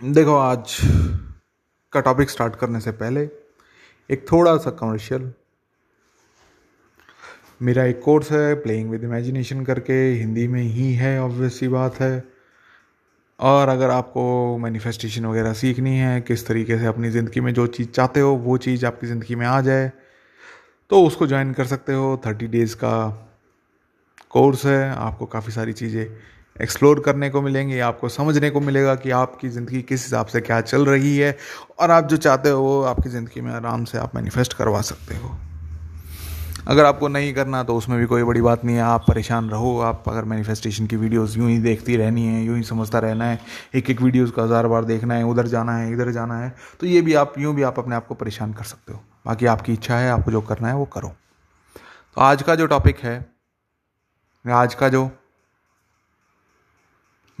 देखो, आज का टॉपिक स्टार्ट करने से पहले एक थोड़ा सा कमर्शियल मेरा एक कोर्स है प्लेइंग विद इमेजिनेशन करके, हिंदी में ही है ऑब्वियस सी बात है। और अगर आपको मैनिफेस्टेशन वगैरह सीखनी है, किस तरीके से अपनी ज़िंदगी में जो चीज़ चाहते हो, वो चीज़ आपकी ज़िंदगी में आ जाए तो उसको ज्वाइन कर सकते हो। थर्टी डेज़ का कोर्स है, आपको काफ़ी सारी चीज़ें एक्सप्लोर करने को मिलेंगे, आपको समझने को मिलेगा कि आपकी ज़िंदगी किस हिसाब से क्या चल रही है और आप जो चाहते हो वो आपकी ज़िंदगी में आराम से आप मैनिफेस्ट करवा सकते हो। अगर आपको नहीं करना तो उसमें भी कोई बड़ी बात नहीं है, आप परेशान रहो, आप अगर मैनिफेस्टेशन की वीडियोस यूँ ही देखती रहनी है, यूँ ही समझता रहना है एक एक वीडियोस का हज़ार बार देखना है, उधर जाना है, इधर जाना है तो ये भी आप, यूँ भी आप अपने आप को परेशान कर सकते हो। बाकी आपकी इच्छा है, आपको जो करना है वो करो। तो आज का जो टॉपिक है, आज का जो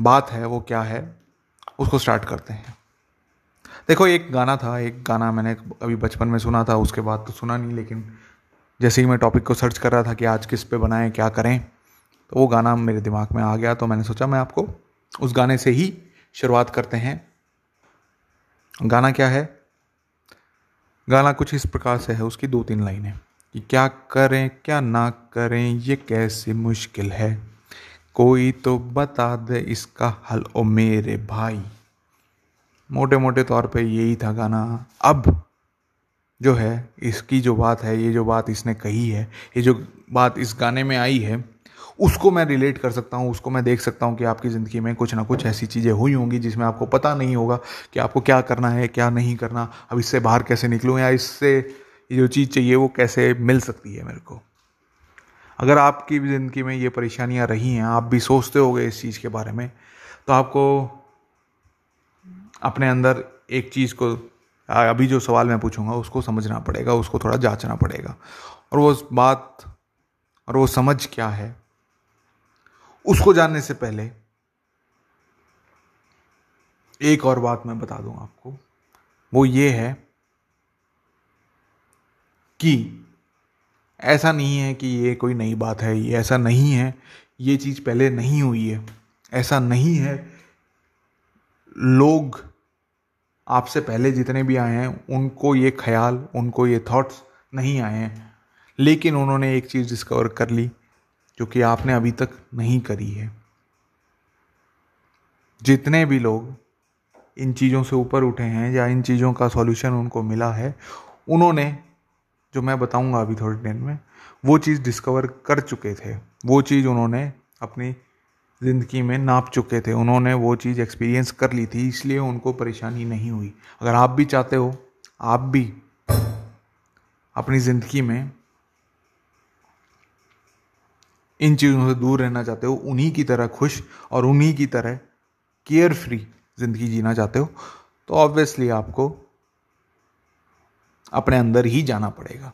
बात है, वो क्या है, उसको स्टार्ट करते हैं। देखो, एक गाना था, एक गाना मैंने अभी बचपन में सुना था, उसके बाद तो सुना नहीं, लेकिन जैसे ही मैं टॉपिक को सर्च कर रहा था कि आज किस पे बनाएँ, क्या करें तो वो गाना मेरे दिमाग में आ गया तो मैंने सोचा मैं आपको उस गाने से ही शुरुआत करते हैं। गाना क्या है? गाना कुछ इस प्रकार से है, उसकी दो तीन लाइनें। कि क्या करें, क्या ना करें, ये कैसी मुश्किल है? कोई तो बता दे इसका हल, ओ मेरे भाई। मोटे मोटे तौर पे यही था गाना। अब जो है, इसकी जो बात है, ये जो बात इसने कही है, ये जो बात इस गाने में आई है, उसको मैं रिलेट कर सकता हूँ, उसको मैं देख सकता हूँ कि आपकी ज़िंदगी में कुछ ना कुछ ऐसी चीज़ें हुई होंगी जिसमें आपको पता नहीं होगा कि आपको क्या करना है, क्या नहीं करना, अब इससे बाहर कैसे निकलूँ या इससे जो चीज़ चाहिए वो कैसे मिल सकती है मेरे को। अगर आपकी भी ज़िंदगी में ये परेशानियाँ रही हैं, आप भी सोचते होगे इस चीज़ के बारे में तो आपको अपने अंदर एक चीज़ को अभी जो सवाल मैं पूछूँगा, उसको समझना पड़ेगा, उसको थोड़ा जांचना पड़ेगा। और वो बात, और वो समझ क्या है, उसको जानने से पहले एक और बात मैं बता दूँ आपको। वो ये है कि ऐसा नहीं है कि ये कोई नई बात है, ये ऐसा नहीं है, ये चीज़ पहले नहीं हुई है। ऐसा नहीं है। लोग आपसे पहले जितने भी आए हैं, उनको ये ख्याल, उनको ये थॉट्स नहीं आए हैं। लेकिन उन्होंने एक चीज़ डिस्कवर कर ली, जो कि आपने अभी तक नहीं करी है। जितने भी लोग इन चीज़ों से ऊपर उठे हैं या इन चीज़ों का सॉल्यूशन उनको मिला है, उन्होंने जो मैं बताऊँगा अभी थोड़ी देर में, वो चीज़ डिस्कवर कर चुके थे। वो चीज़ उन्होंने अपनी ज़िंदगी में नाप चुके थे। उन्होंने वो चीज़ एक्सपीरियंस कर ली थी, इसलिए उनको परेशानी नहीं हुई। अगर आप भी चाहते हो, आप भी अपनी ज़िंदगी में इन चीज़ों से दूर रहना चाहते हो, उन्हीं की तरह खुश और उन्हीं की तरह केयर फ्री ज़िंदगी जीना चाहते हो तो ऑब्वियसली आपको अपने अंदर ही जाना पड़ेगा।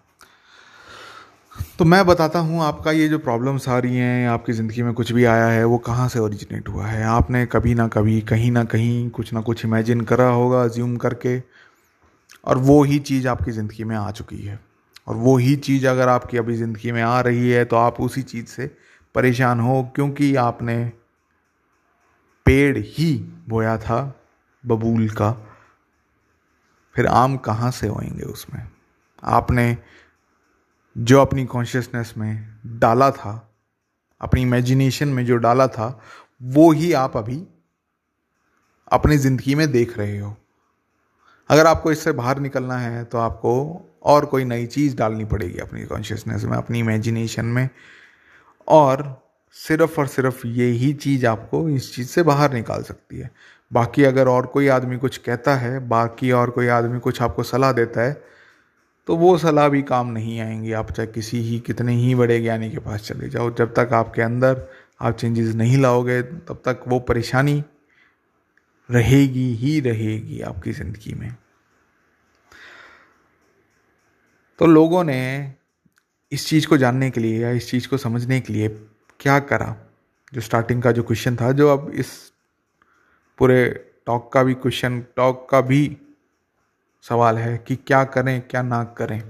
तो मैं बताता हूँ, आपका ये जो प्रॉब्लम्स आ रही हैं, आपकी ज़िंदगी में कुछ भी आया है, वो कहाँ से ओरिजिनेट हुआ है? आपने कभी ना कभी, कहीं ना कहीं कुछ ना कुछ इमेजिन करा होगा ज्यूम करके, और वो ही चीज़ आपकी ज़िंदगी में आ चुकी है। और वो ही चीज़ अगर आपकी अभी ज़िंदगी में आ रही है तो आप उसी चीज़ से परेशान हो, क्योंकि आपने पेड़ ही बोया था, बबूल का। फिर आम कहाँ से होएँगे उसमें? आपने जो अपनी कॉन्शियसनेस में डाला था, अपनी इमेजिनेशन में जो डाला था, वो ही आप अभी अपनी ज़िंदगी में देख रहे हो। अगर आपको इससे बाहर निकलना है तो आपको और कोई नई चीज़ डालनी पड़ेगी अपनी कॉन्शियसनेस में, अपनी इमेजिनेशन में। और सिर्फ़ और सिर्फ़ ये ही चीज़ आपको इस चीज़ से बाहर निकाल सकती है। बाकी अगर और कोई आदमी कुछ कहता है, बाकी और कोई आदमी कुछ आपको सलाह देता है तो वो सलाह भी काम नहीं आएँगी। आप चाहे किसी ही, कितने ही बड़े ज्ञानी के पास चले जाओ, जब तक आपके अंदर आप चेंजेस नहीं लाओगे, तब तक वो परेशानी रहेगी ही रहेगी आपकी ज़िंदगी में। तो लोगों ने इस चीज़ को जानने के लिए या इस चीज़ को समझने के लिए क्या करा? जो स्टार्टिंग का जो क्वेश्चन था, जो अब इस पूरे टॉक का भी क्वेश्चन टॉक का भी सवाल है कि क्या करें, क्या ना करें।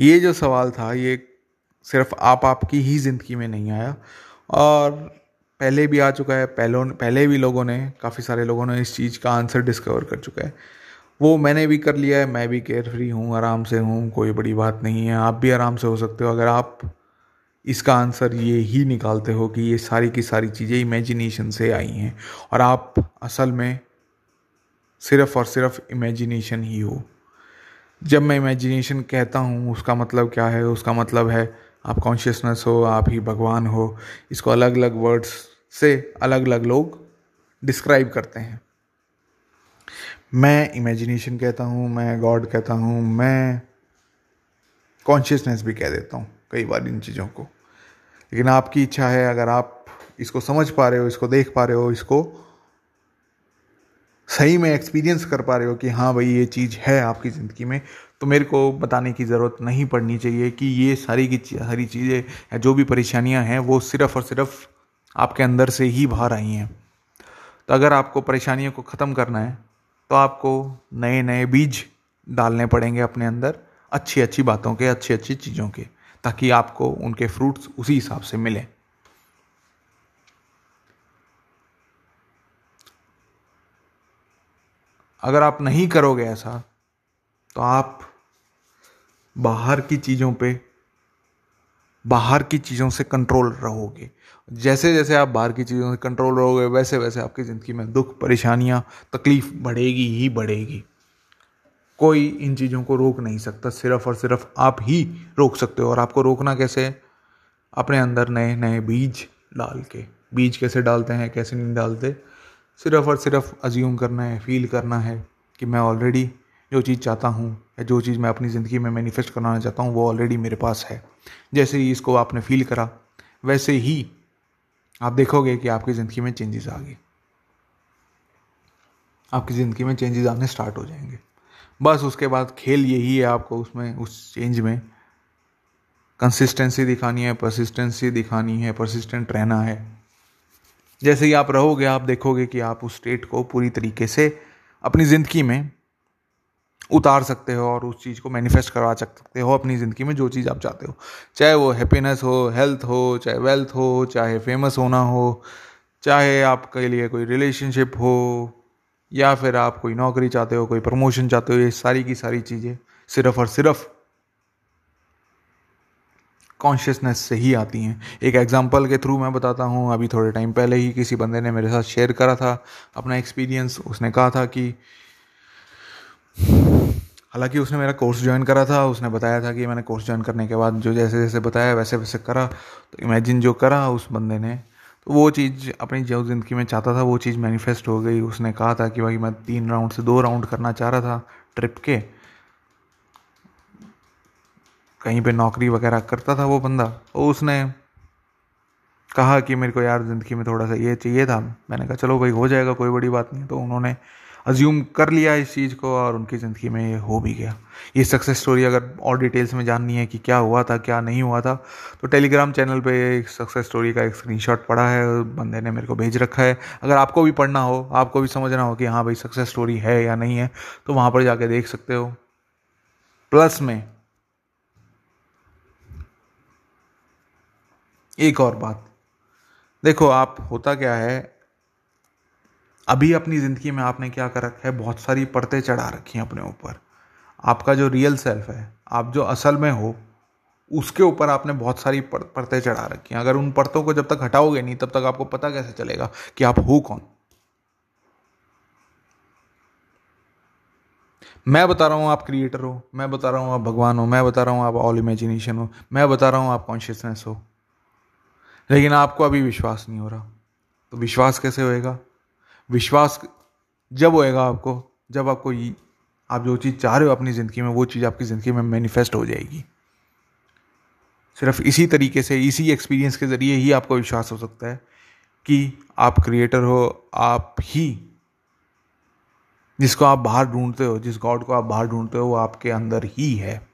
ये जो सवाल था, ये सिर्फ़ आप आपकी ही ज़िंदगी में नहीं आया। और पहले भी आ चुका है, पहलों, पहले भी लोगों ने, काफ़ी सारे लोगों ने इस चीज़ का आंसर डिस्कवर कर चुका है। वो मैंने भी कर लिया है, मैं भी केयर फ्री हूँ, आराम से हूँ, कोई बड़ी बात नहीं है, आप भी आराम से हो सकते हो। अगर आप इसका आंसर ये ही निकालते हो कि ये सारी की सारी चीज़ें इमेजिनेशन से आई हैं और आप असल में सिर्फ़ और सिर्फ़ इमेजिनेशन ही हो। जब मैं इमेजिनेशन कहता हूँ, उसका मतलब क्या है? उसका मतलब है आप कॉन्शियसनेस हो, आप ही भगवान हो। इसको अलग अलग वर्ड्स से अलग अलग लोग डिस्क्राइब करते हैं। मैं इमेजिनेशन कहता हूँ, मैं गॉड कहता हूँ, मैं कॉन्शियसनेस भी कह देता हूँ कई बार इन चीज़ों को। लेकिन आपकी इच्छा है, अगर आप इसको समझ पा रहे हो, इसको देख पा रहे हो, इसको सही में एक्सपीरियंस कर पा रहे हो कि हाँ भाई, ये चीज़ है आपकी ज़िंदगी में तो मेरे को बताने की ज़रूरत नहीं पड़नी चाहिए कि ये सारी की सारी चीज़ें या जो भी परेशानियाँ हैं, वो सिर्फ़ और सिर्फ़ आपके अंदर से ही बाहर आई हैं। तो अगर आपको परेशानियों को ख़त्म करना है तो आपको नए नए बीज डालने पड़ेंगे अपने अंदर अच्छी अच्छी बातों के अच्छी अच्छी चीज़ों के। ताकि आपको उनके फ्रूट्स उसी हिसाब से मिले। अगर आप नहीं करोगे ऐसा तो आप बाहर की चीज़ों पे, बाहर की चीज़ों से कंट्रोल रहोगे। जैसे जैसे आप बाहर की चीज़ों से कंट्रोल रहोगे वैसे वैसे आपकी ज़िंदगी में दुख, परेशानियाँ, तकलीफ़ बढ़ेगी ही बढ़ेगी। कोई इन चीज़ों को रोक नहीं सकता, सिर्फ़ और सिर्फ़ आप ही रोक सकते हो। और आपको रोकना कैसे? है अपने अंदर नए नए बीज डाल के। बीज कैसे डालते हैं, कैसे नहीं डालते? सिर्फ़ और सिर्फ़ अज्यूम करना है फील करना है कि मैं ऑलरेडी जो चीज़ चाहता हूँ या जो चीज़ मैं अपनी ज़िंदगी में मैनिफेस्ट करना चाहता हूँ, वो ऑलरेडी मेरे पास है। जैसे ही इसको आपने फील करा, वैसे ही आप देखोगे कि आपकी ज़िंदगी में चेंजेस आ गए आपकी ज़िंदगी में चेंजेस आने स्टार्ट हो जाएँगे। बस उसके बाद खेल यही है आपको उसमें, उस चेंज में। कंसिस्टेंसी दिखानी है परसिस्टेंसी दिखानी है परसिस्टेंट रहना है। जैसे ही आप रहोगे, आप देखोगे कि आप उस स्टेट को पूरी तरीके से अपनी ज़िंदगी में उतार सकते हो और उस चीज़ को मैनिफेस्ट करवा सकते हो अपनी ज़िंदगी में, जो चीज़ आप चाहते हो। चाहे वो हैप्पीनेस हो हेल्थ हो, चाहे वेल्थ हो, चाहे फ़ेमस होना हो, चाहे आपके लिए कोई रिलेशनशिप हो या फिर आप कोई नौकरी चाहते हो, कोई प्रमोशन चाहते हो, ये सारी की सारी चीज़ें सिर्फ़ और सिर्फ़ कॉन्शियसनेस से ही आती हैं। एक एग्जांपल के थ्रू मैं बताता हूँ। अभी थोड़े टाइम पहले ही किसी बंदे ने मेरे साथ शेयर करा था अपना एक्सपीरियंस उसने कहा था कि हालाँकि उसने मेरा कोर्स ज्वाइन करा था। उसने बताया था कि मैंने कोर्स ज्वाइन करने के बाद जो जैसे जैसे बताया वैसे वैसे करा। तो इमेजिन जो करा उस बंदे ने वो चीज़ अपनी जो ज़िंदगी में चाहता था, वो चीज़ मैनिफेस्ट हो गई। उसने कहा था कि भाई मैं तीन राउंड से दो राउंड करना चाह रहा था ट्रिप के। कहीं पे नौकरी वगैरह करता था वो बंदा। और उसने कहा कि मेरे को यार ज़िंदगी में थोड़ा सा ये चाहिए था। मैंने कहा, चलो भाई, हो जाएगा, कोई बड़ी बात नहीं। तो उन्होंने अज्यूम कर लिया इस चीज़ को और उनकी ज़िंदगी में ये हो भी गया। ये सक्सेस स्टोरी अगर और डिटेल्स में जाननी है कि क्या हुआ था, क्या नहीं हुआ था तो टेलीग्राम चैनल पे एक सक्सेस स्टोरी का एक स्क्रीनशॉट पड़ा है, बंदे ने मेरे को भेज रखा है। अगर आपको भी पढ़ना हो, आपको भी समझना हो कि हाँ भाई सक्सेस स्टोरी है या नहीं है तो वहाँ पर जाके देख सकते हो। प्लस में एक और बात। देखो, आप होता क्या है अभी अपनी ज़िंदगी में आपने क्या कर रखा है? बहुत सारी परतें चढ़ा रखी हैं अपने ऊपर। आपका जो रियल सेल्फ है, आप जो असल में हो, उसके ऊपर आपने बहुत सारी परतें चढ़ा रखी हैं। अगर उन परतों को जब तक हटाओगे नहीं, तब तक आपको पता कैसे चलेगा कि आप हो कौन? मैं बता रहा हूँ आप क्रिएटर हो, मैं बता रहा हूँ आप भगवान हो, मैं बता रहा हूँ आप ऑल इमेजिनेशन हो, मैं बता रहा हूँ आप कॉन्शियसनेस हो। लेकिन आपको अभी विश्वास नहीं हो रहा। तो विश्वास कैसे होएगा? विश्वास जब होएगा आपको, जब आपको आप जो चीज़ चाह रहे हो अपनी ज़िंदगी में, वो चीज़ आपकी ज़िंदगी में मैनिफेस्ट हो जाएगी। सिर्फ़ इसी तरीके से, इसी एक्सपीरियंस के ज़रिए ही आपको विश्वास हो सकता है कि आप क्रिएटर हो, आप ही जिसको आप बाहर ढूंढते हो, जिस गॉड को आप बाहर ढूंढते हो, वो आपके अंदर ही है।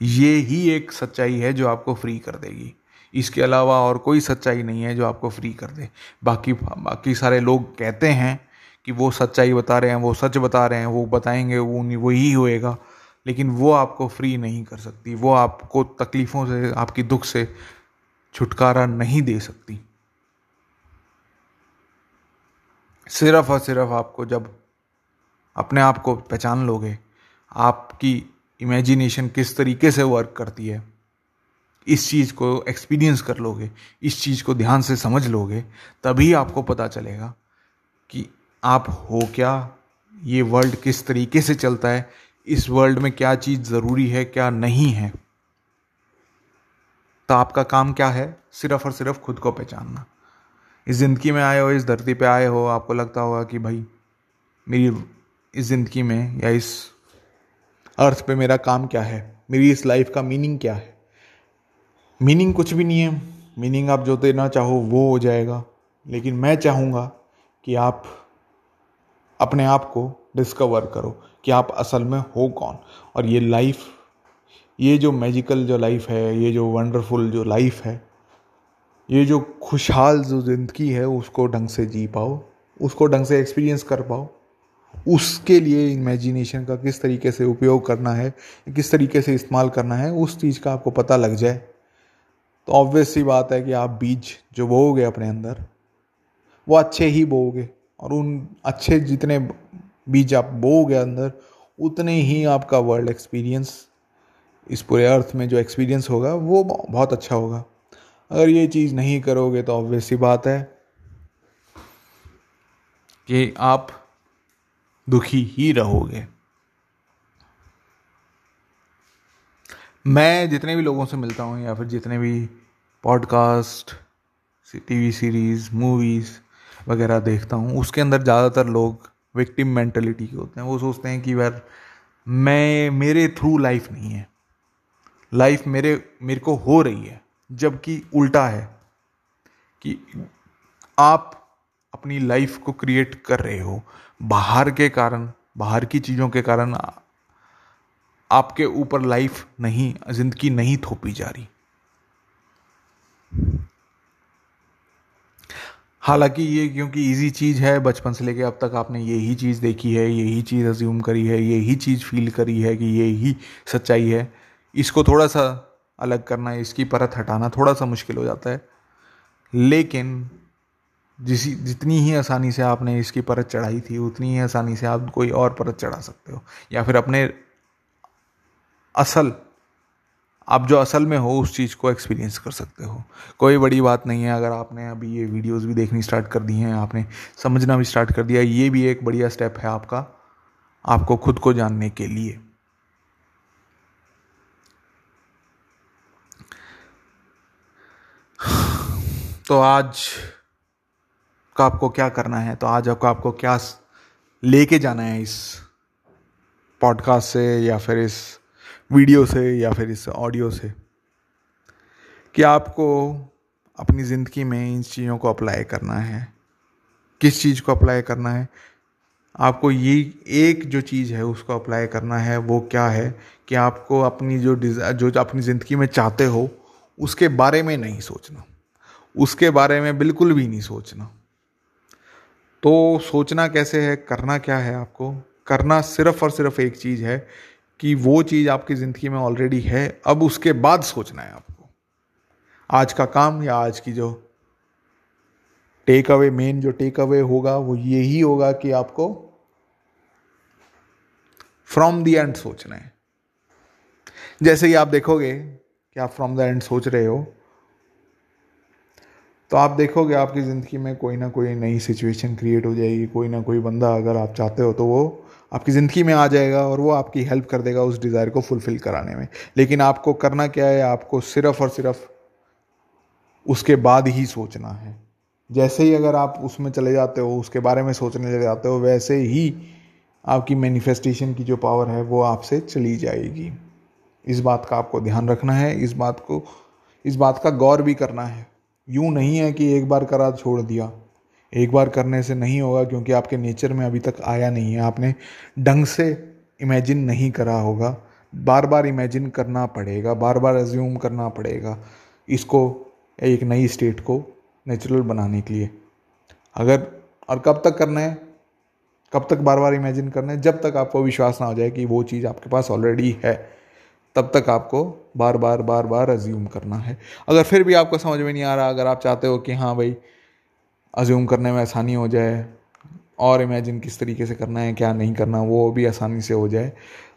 ये ही एक सच्चाई है जो आपको फ्री कर देगी। इसके अलावा और कोई सच्चाई नहीं है जो आपको फ्री कर दे। बाकी बाकी सारे लोग कहते हैं कि वो सच्चाई बता रहे हैं, वो सच बता रहे हैं, वो बताएँगे, वो वही होएगा। लेकिन वो आपको फ्री नहीं कर सकती। वो आपको तकलीफ़ों से, आपकी दुख से छुटकारा नहीं दे सकती। सिर्फ़ और सिर्फ़ आपको जब अपने आप को पहचान लोगे, आपकी इमेजिनेशन किस तरीके से वर्क करती है इस चीज़ को एक्सपीरियंस कर लोगे, इस चीज़ को ध्यान से समझ लोगे, तभी आपको पता चलेगा कि आप हो क्या, ये वर्ल्ड किस तरीके से चलता है, इस वर्ल्ड में क्या चीज़ ज़रूरी है, क्या नहीं है। तो आपका काम क्या है? सिर्फ़ और सिर्फ़ खुद को पहचानना। इस ज़िंदगी में आए हो, इस धरती पे आए हो, आपको लगता होगा कि भाई, मेरी इस ज़िंदगी में या इस अर्थ पे मेरा काम क्या है? मेरी इस लाइफ का मीनिंग क्या है? मीनिंग कुछ भी नहीं है। मीनिंग आप जो देना चाहो वो हो जाएगा। लेकिन मैं चाहूँगा कि आप अपने आप को डिस्कवर करो कि आप असल में हो कौन। और ये लाइफ ये जो मैजिकल जो लाइफ है, ये जो वंडरफुल जो लाइफ है, ये जो खुशहाल जो ज़िंदगी है, उसको ढंग से जी पाओ, उसको ढंग से एक्सपीरियंस कर पाओ। उसके लिए इमेजिनेशन का किस तरीके से उपयोग करना है, किस तरीके से इस्तेमाल करना है, उस चीज़ का आपको पता लग जाए। तो ऑब्वियस सी बात है कि आप बीज जो बोओगे अपने अंदर, वो अच्छे ही बोओगे और उन अच्छे जितने बीज आप बोओगे अंदर, उतने ही आपका वर्ल्ड एक्सपीरियंस इस पूरे अर्थ में जो एक्सपीरियंस होगा, वो बहुत अच्छा होगा। अगर ये चीज़ नहीं करोगे तो ऑब्वियस सी बात है कि आप दुखी ही रहोगे। मैं जितने भी लोगों से मिलता हूँ या फिर जितने भी podcast T V series movies वगैरह देखता हूँ, उसके अंदर ज़्यादातर लोग विक्टिम मेंटलिटी के होते हैं। वो सोचते हैं कि यार, मैं, मेरे थ्रू लाइफ नहीं है। लाइफ मेरे मेरे को हो रही है, जबकि उल्टा है कि आप अपनी लाइफ को क्रिएट कर रहे हो। बाहर के कारण, बाहर की चीज़ों के कारण आपके ऊपर लाइफ नहीं, ज़िंदगी नहीं थोपी जा रही। हालाँकि ये क्योंकि इजी चीज़ है, बचपन से लेके अब तक आपने यही चीज़ देखी है, यही चीज़ अज्यूम करी है, यही चीज़ फील करी है कि यही सच्चाई है। इसको थोड़ा सा अलग करना, इसकी परत हटाना थोड़ा सा मुश्किल हो जाता है। लेकिन जिस, जितनी ही आसानी से आपने इसकी परत चढ़ाई थी, उतनी ही आसानी से आप कोई और परत चढ़ा सकते हो, या फिर अपने असल, आप जो असल में हो, उस चीज़ को एक्सपीरियंस कर सकते हो। कोई बड़ी बात नहीं है, अगर आपने अभी ये वीडियोस भी देखनी स्टार्ट कर दी हैं, आपने समझना भी स्टार्ट कर दिया, ये भी एक बढ़िया स्टेप है आपका, आपको खुद को जानने के लिए। तो आज का आपको क्या करना है? तो आज आपको आपको क्या लेके जाना है इस पॉडकास्ट से या फिर इस वीडियो से या फिर इस ऑडियो से कि आपको अपनी ज़िंदगी में इन चीज़ों को अप्लाई करना है। किस चीज़ को अप्लाई करना है? आपको ये एक जो चीज़ है उसको अप्लाई करना है, वो क्या है कि आपको अपनी जो जो अपनी ज़िंदगी में चाहते हो, उसके बारे में नहीं सोचना। उसके बारे में बिल्कुल भी नहीं सोचना। तो सोचना कैसे है, करना क्या है आपको? करना सिर्फ़ और सिर्फ़ एक चीज़ है कि वो चीज़ आपकी ज़िंदगी में ऑलरेडी है, अब उसके बाद सोचना है आपको। आज का काम या आज की जो टेक अवे मेन जो टेक अवे होगा, वो यही होगा कि आपको फ्रॉम द एंड सोचना है। जैसे ही आप देखोगे कि आप फ्रॉम द एंड सोच रहे हो तो आप देखोगे आपकी ज़िंदगी में कोई ना कोई नई सिचुएशन क्रिएट हो जाएगी, कोई ना कोई बंदा अगर आप चाहते हो तो वो आपकी ज़िंदगी में आ जाएगा और वो आपकी हेल्प कर देगा उस डिज़ायर को फुलफ़िल कराने में। लेकिन आपको करना क्या है, आपको सिर्फ़ और सिर्फ़ उसके बाद ही सोचना है। जैसे ही अगर आप उसमें चले जाते हो, उसके बारे में सोचने लगे जाते हो, वैसे ही आपकी मैनिफेस्टेशन की जो पावर है, वो आपसे चली जाएगी। इस बात का आपको ध्यान रखना है, इस बात को, इस बात का गौर भी करना है। यूँ नहीं है कि एक बार करा, छोड़ दिया। एक बार करने से नहीं होगा क्योंकि आपके नेचर में अभी तक आया नहीं है। आपने ढंग से इमेजिन नहीं करा होगा। बार बार इमेजिन करना पड़ेगा बार बार एज्यूम करना पड़ेगा इसको, एक नई स्टेट को नेचुरल बनाने के लिए। अगर, और कब तक करना है? कब तक बार बार इमेजिन करना है? जब तक आपको विश्वास ना हो जाए कि वो चीज़ आपके पास ऑलरेडी है, तब तक आपको बार बार बार बार अज्यूम करना है। अगर फिर भी आपको समझ में नहीं आ रहा, अगर आप चाहते हो कि हाँ भाई अज्यूम करने में आसानी हो जाए और इमेजिन किस तरीके से करना है, क्या नहीं करना, वो भी आसानी से हो जाए।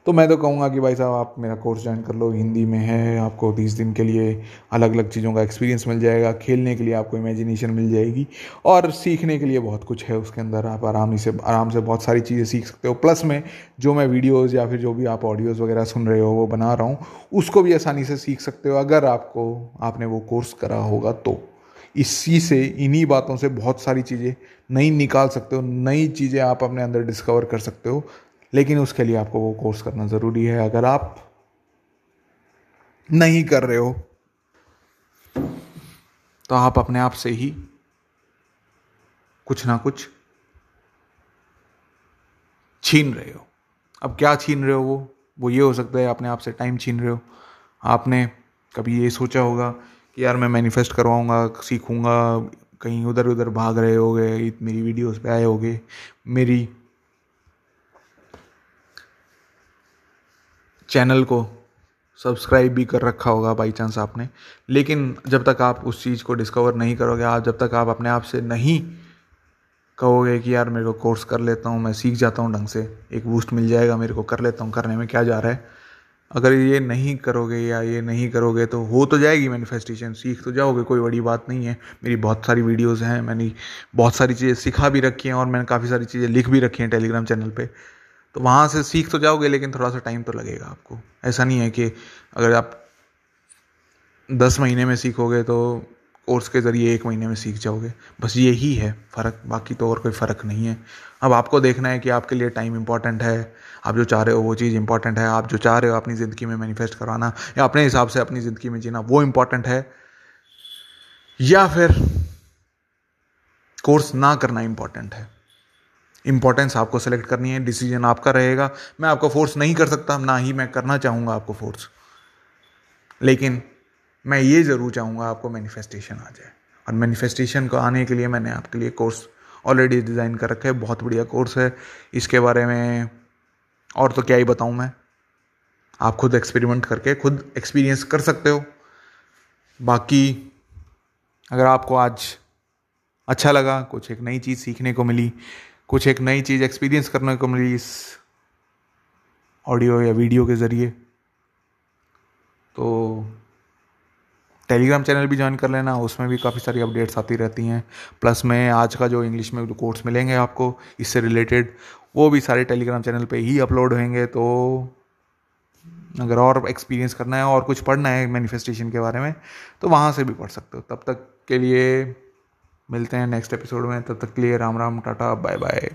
तो मैं तो कहूँगा कि भाई साहब, आप मेरा कोर्स ज्वाइन कर लो, हिंदी में है, आपको तीस दिन के लिए अलग अलग चीज़ों का एक्सपीरियंस मिल जाएगा, खेलने के लिए आपको इमेजिनेशन मिल जाएगी और सीखने के लिए बहुत कुछ है उसके अंदर, आप आराम से आराम से बहुत सारी चीज़ें सीख सकते हो। प्लस में जो मैं वीडियोज़ या फिर जो भी आप ऑडियोज़ वगैरह सुन रहे हो, वो बना रहा हूँ, उसको भी आसानी से सीख सकते हो, अगर आपको, आपने वो कोर्स करा होगा तो। इसी से, इन्हीं बातों से बहुत सारी चीज़ें नई निकाल सकते हो, नई चीज़ें आप अपने अंदर डिस्कवर कर सकते हो, लेकिन उसके लिए आपको वो कोर्स करना ज़रूरी है। अगर आप नहीं कर रहे हो तो आप अपने आप से ही कुछ ना कुछ छीन रहे हो। अब क्या छीन रहे हो वो? वो ये हो सकता है, अपने आप से टाइम छीन रहे हो। आपने कभी ये सोचा होगा कि यार मैं मैनिफेस्ट करवाऊँगा, सीखूँगा, कहीं उधर उधर भाग रहे होगे मेरी वीडियोस पे आए होगे, मेरी चैनल को सब्सक्राइब भी कर रखा होगा बाई चांस आपने। लेकिन जब तक आप उस चीज़ को डिस्कवर नहीं करोगे, आप जब तक आप अपने आप से नहीं कहोगे कि यार मेरे को कोर्स कर लेता हूँ, मैं सीख जाता हूँ ढंग से, एक बूस्ट मिल जाएगा मेरे को, कर लेता हूँ, करने में क्या जा रहा है अगर ये नहीं करोगे या ये नहीं करोगे तो हो तो जाएगी मैनिफेस्टेशन सीख तो जाओगे, कोई बड़ी बात नहीं है। मेरी बहुत सारी वीडियोस हैं, मैंने बहुत सारी चीज़ें सिखा भी रखी हैं और मैंने काफ़ी सारी चीज़ें लिख भी रखी हैं टेलीग्राम चैनल पे। तो वहाँ से सीख तो जाओगे, लेकिन थोड़ा सा टाइम तो लगेगा आपको। ऐसा नहीं है कि अगर आप दस महीने में सीखोगे तो कोर्स के ज़रिए एक महीने में सीख जाओगे। बस यही है, फ़र्क। बाकी तो और कोई फ़र्क नहीं है। अब आपको देखना है कि आपके लिए टाइम इंपॉर्टेंट है। आप जो चाह रहे हो वो चीज़ इंपॉर्टेंट है, आप जो चाह रहे हो अपनी ज़िंदगी में मैनिफेस्ट करवाना या अपने हिसाब से अपनी ज़िंदगी में जीना, वो इंपॉर्टेंट है। या फिर कोर्स ना करना इंपॉर्टेंट है। इंपॉर्टेंस आपको सेलेक्ट करनी है डिसीज़न आपका रहेगा। मैं आपको फोर्स नहीं कर सकता, ना ही मैं करना चाहूँगा आपको फोर्स लेकिन मैं ये ज़रूर चाहूँगा आपको मैनिफेस्टेशन आ जाए। और मैनिफेस्टेशन को आने के लिए मैंने आपके लिए कोर्स ऑलरेडी डिज़ाइन कर रखा है, बहुत बढ़िया कोर्स है। इसके बारे में और तो क्या ही बताऊँ मैं? आप खुद एक्सपेरिमेंट करके खुद एक्सपीरियंस कर सकते हो। बाकी, अगर आपको आज अच्छा लगा, कुछ एक नई चीज़ सीखने को मिली, कुछ एक नई चीज़ एक्सपीरियंस करने को मिली इस ऑडियो या वीडियो के ज़रिए तो टेलीग्राम चैनल भी ज्वाइन कर लेना, उसमें भी काफ़ी सारी अपडेट्स आती रहती हैं। प्लस में आज का जो इंग्लिश में जो कोर्स मिलेंगे आपको, इससे रिलेटेड वो भी सारे टेलीग्राम चैनल पे ही अपलोड होंगे तो अगर और एक्सपीरियंस करना है और कुछ पढ़ना है मैनिफेस्टेशन के बारे में तो वहाँ से भी पढ़ सकते हो। तब तक के लिए मिलते हैं नेक्स्ट एपिसोड में, तब तक के लिए Ram Ram, tata bye bye